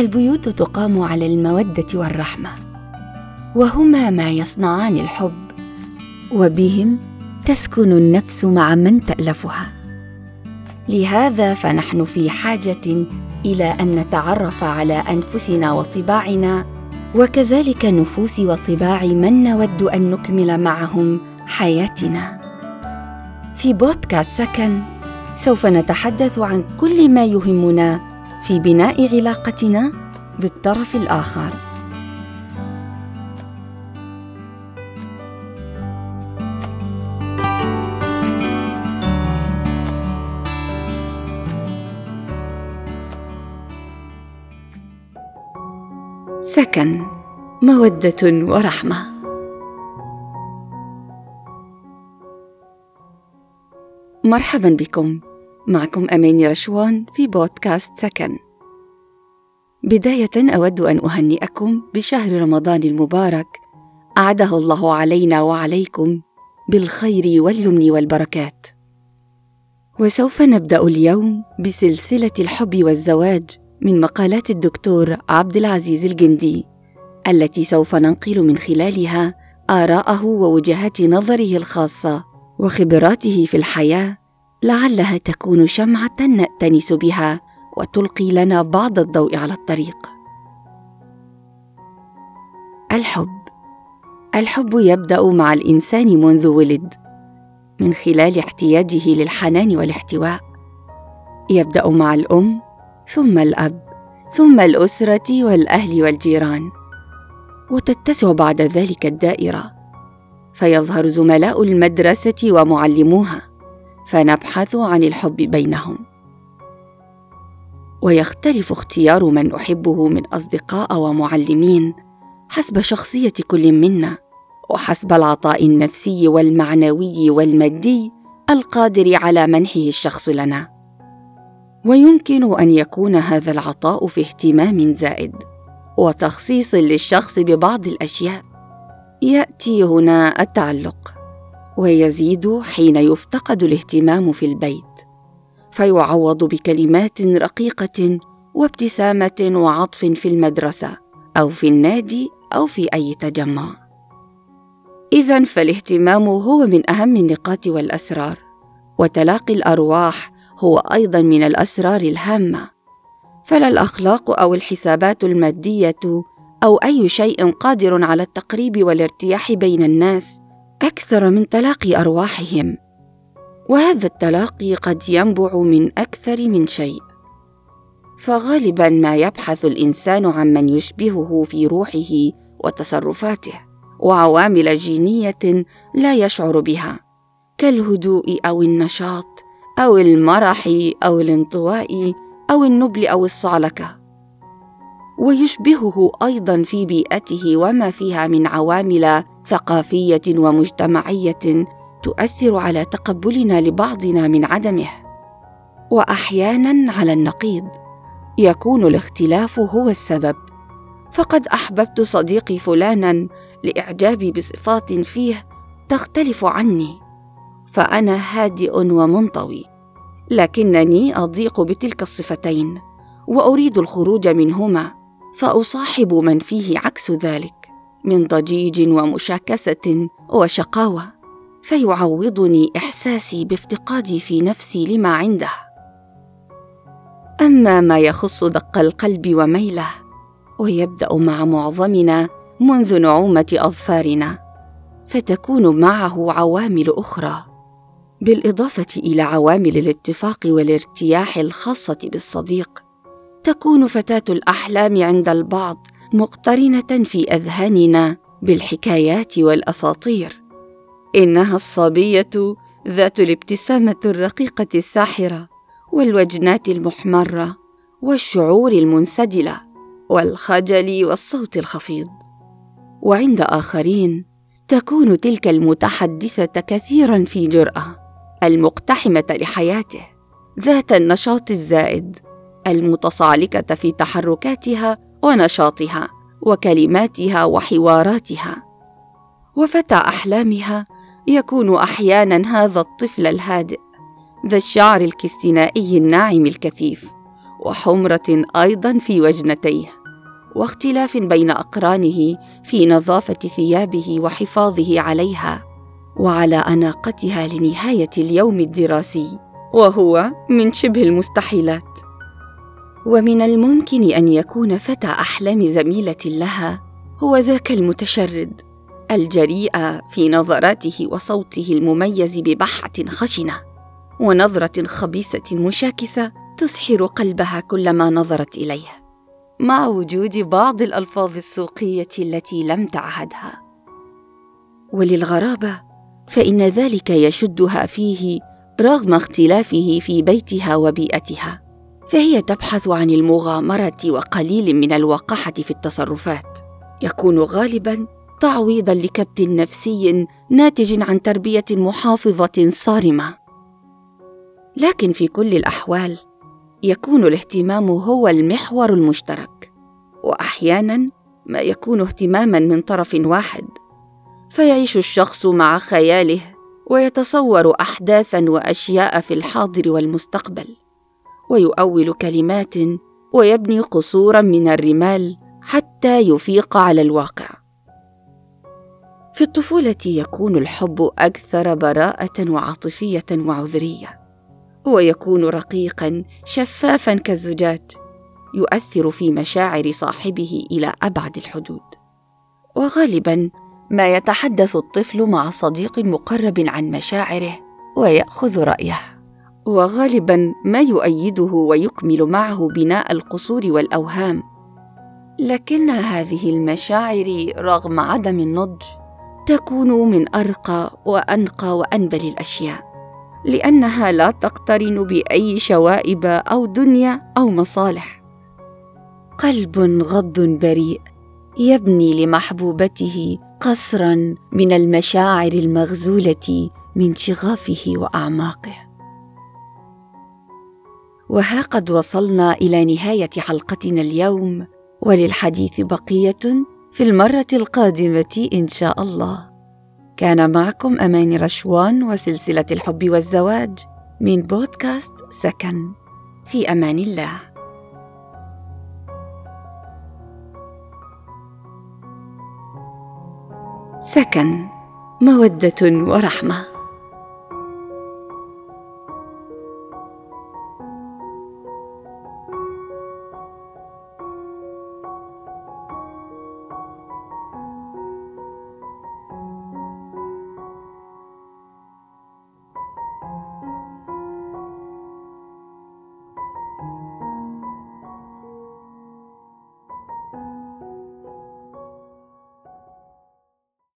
البيوت تقام على المودة والرحمة وهما ما يصنعان الحب وبهم تسكن النفس مع من تألفها. لهذا فنحن في حاجة إلى أن نتعرف على أنفسنا وطباعنا وكذلك نفوس وطباع من نود أن نكمل معهم حياتنا. في بودكاست سكن سوف نتحدث عن كل ما يهمنا في بناء علاقتنا بالطرف الآخر. سكن مودة ورحمة. مرحبا بكم. معكم أماني رشوان في بودكاست سكن. بداية أود أن أهنئكم بشهر رمضان المبارك. أعده الله علينا وعليكم بالخير واليمن والبركات. وسوف نبدأ اليوم بسلسلة الحب والزواج من مقالات الدكتور عبد العزيز الجندي التي سوف ننقل من خلالها آراءه ووجهات نظره الخاصة وخبراته في الحياة لعلها تكون شمعة نأتنس بها وتلقي لنا بعض الضوء على الطريق. الحب. الحب يبدأ مع الإنسان منذ ولد. من خلال احتياجه للحنان والاحتواء. يبدأ مع الأم ثم الأب ثم الأسرة والأهل والجيران. وتتسع بعد ذلك الدائرة. فيظهر زملاء المدرسة ومعلموها. فنبحث عن الحب بينهم. ويختلف اختيار من أحبه من أصدقاء ومعلمين حسب شخصية كل منا وحسب العطاء النفسي والمعنوي والمادي القادر على منحه الشخص لنا. ويمكن أن يكون هذا العطاء في اهتمام زائد وتخصيص للشخص ببعض الأشياء. يأتي هنا التعلق. ويزيد حين يفتقد الاهتمام في البيت فيعوض بكلمات رقيقة وابتسامة وعطف في المدرسة أو في النادي أو في أي تجمع. اذا فالاهتمام هو من أهم النقاط والأسرار وتلاقي الأرواح هو أيضا من الأسرار الهامة. فلا الأخلاق أو الحسابات المادية أو أي شيء قادر على التقريب والارتياح بين الناس أكثر من تلاقي أرواحهم. وهذا التلاقي قد ينبع من أكثر من شيء. فغالبا ما يبحث الإنسان عن من يشبهه في روحه وتصرفاته وعوامل جينية لا يشعر بها كالهدوء أو النشاط أو المرح أو الانطواء أو النبل أو الصعلكة. ويشبهه أيضا في بيئته وما فيها من عوامل ثقافية ومجتمعية تؤثر على تقبلنا لبعضنا من عدمه. وأحيانا على النقيض. يكون الاختلاف هو السبب. فقد أحببت صديقي فلانا لإعجابي بصفات فيه تختلف عني. فأنا هادئ ومنطوي. لكنني أضيق بتلك الصفتين. وأريد الخروج منهما. فأصاحب من فيه عكس ذلك. من ضجيج ومشاكسة وشقاوة فيعوضني إحساسي بافتقادي في نفسي لما عنده. أما ما يخص دق القلب وميله ويبدأ مع معظمنا منذ نعومة أظفارنا فتكون معه عوامل أخرى بالإضافة إلى عوامل الاتفاق والارتياح الخاصة بالصديق تكون فتاة الأحلام عند البعض مقترنة في أذهاننا بالحكايات والأساطير. إنها الصبية ذات الابتسامة الرقيقة الساحرة والوجنات المحمرة والشعور المنسدله والخجل والصوت الخفيض. وعند آخرين تكون تلك المتحدثة كثيرا في جرأة المقتحمة لحياته ذات النشاط الزائد المتصالكه في تحركاتها ونشاطها وكلماتها وحواراتها. وفتى أحلامها يكون أحيانا هذا الطفل الهادئ ذا الشعر الكستنائي الناعم الكثيف وحمرة أيضا في وجنتيه. واختلاف بين أقرانه في نظافة ثيابه وحفاظه عليها وعلى أناقتها لنهاية اليوم الدراسي وهو من شبه المستحيلات. ومن الممكن أن يكون فتى أحلام زميلة لها هو ذاك المتشرد الجريء في نظراته وصوته المميز ببحه خشنة ونظرة خبيثة مشاكسة تسحر قلبها كلما نظرت إليه. مع وجود بعض الألفاظ السوقية التي لم تعهدها. وللغرابة فإن ذلك يشدها فيه رغم اختلافه في بيتها وبيئتها. فهي تبحث عن المغامرة وقليل من الوقاحة في التصرفات. يكون غالبا تعويضا لكبت نفسي ناتج عن تربية محافظة صارمة. لكن في كل الأحوال يكون الاهتمام هو المحور المشترك. واحيانا ما يكون اهتماما من طرف واحد. فيعيش الشخص مع خياله ويتصور احداثا وأشياء في الحاضر والمستقبل. ويؤول كلمات ويبني قصورا من الرمال حتى يفيق على الواقع. في الطفولة يكون الحب أكثر براءة وعاطفية وعذرية ويكون رقيقا شفافا كالزجاج يؤثر في مشاعر صاحبه إلى أبعد الحدود. وغالبا ما يتحدث الطفل مع صديق مقرب عن مشاعره ويأخذ رأيه. وغالبا ما يؤيده ويكمل معه بناء القصور والأوهام. لكن هذه المشاعر رغم عدم النضج تكون من أرقى وأنقى وأنبل الأشياء لأنها لا تقترن بأي شوائب أو دنيا أو مصالح. قلب غض بريء يبني لمحبوبته قصرا من المشاعر المغزولة من شغافه وأعماقه. وها قد وصلنا إلى نهاية حلقتنا اليوم وللحديث بقية في المرة القادمة إن شاء الله. كان معكم أمان رشوان وسلسلة الحب والزواج من بودكاست سكن. في أمان الله. سكن مودة ورحمة.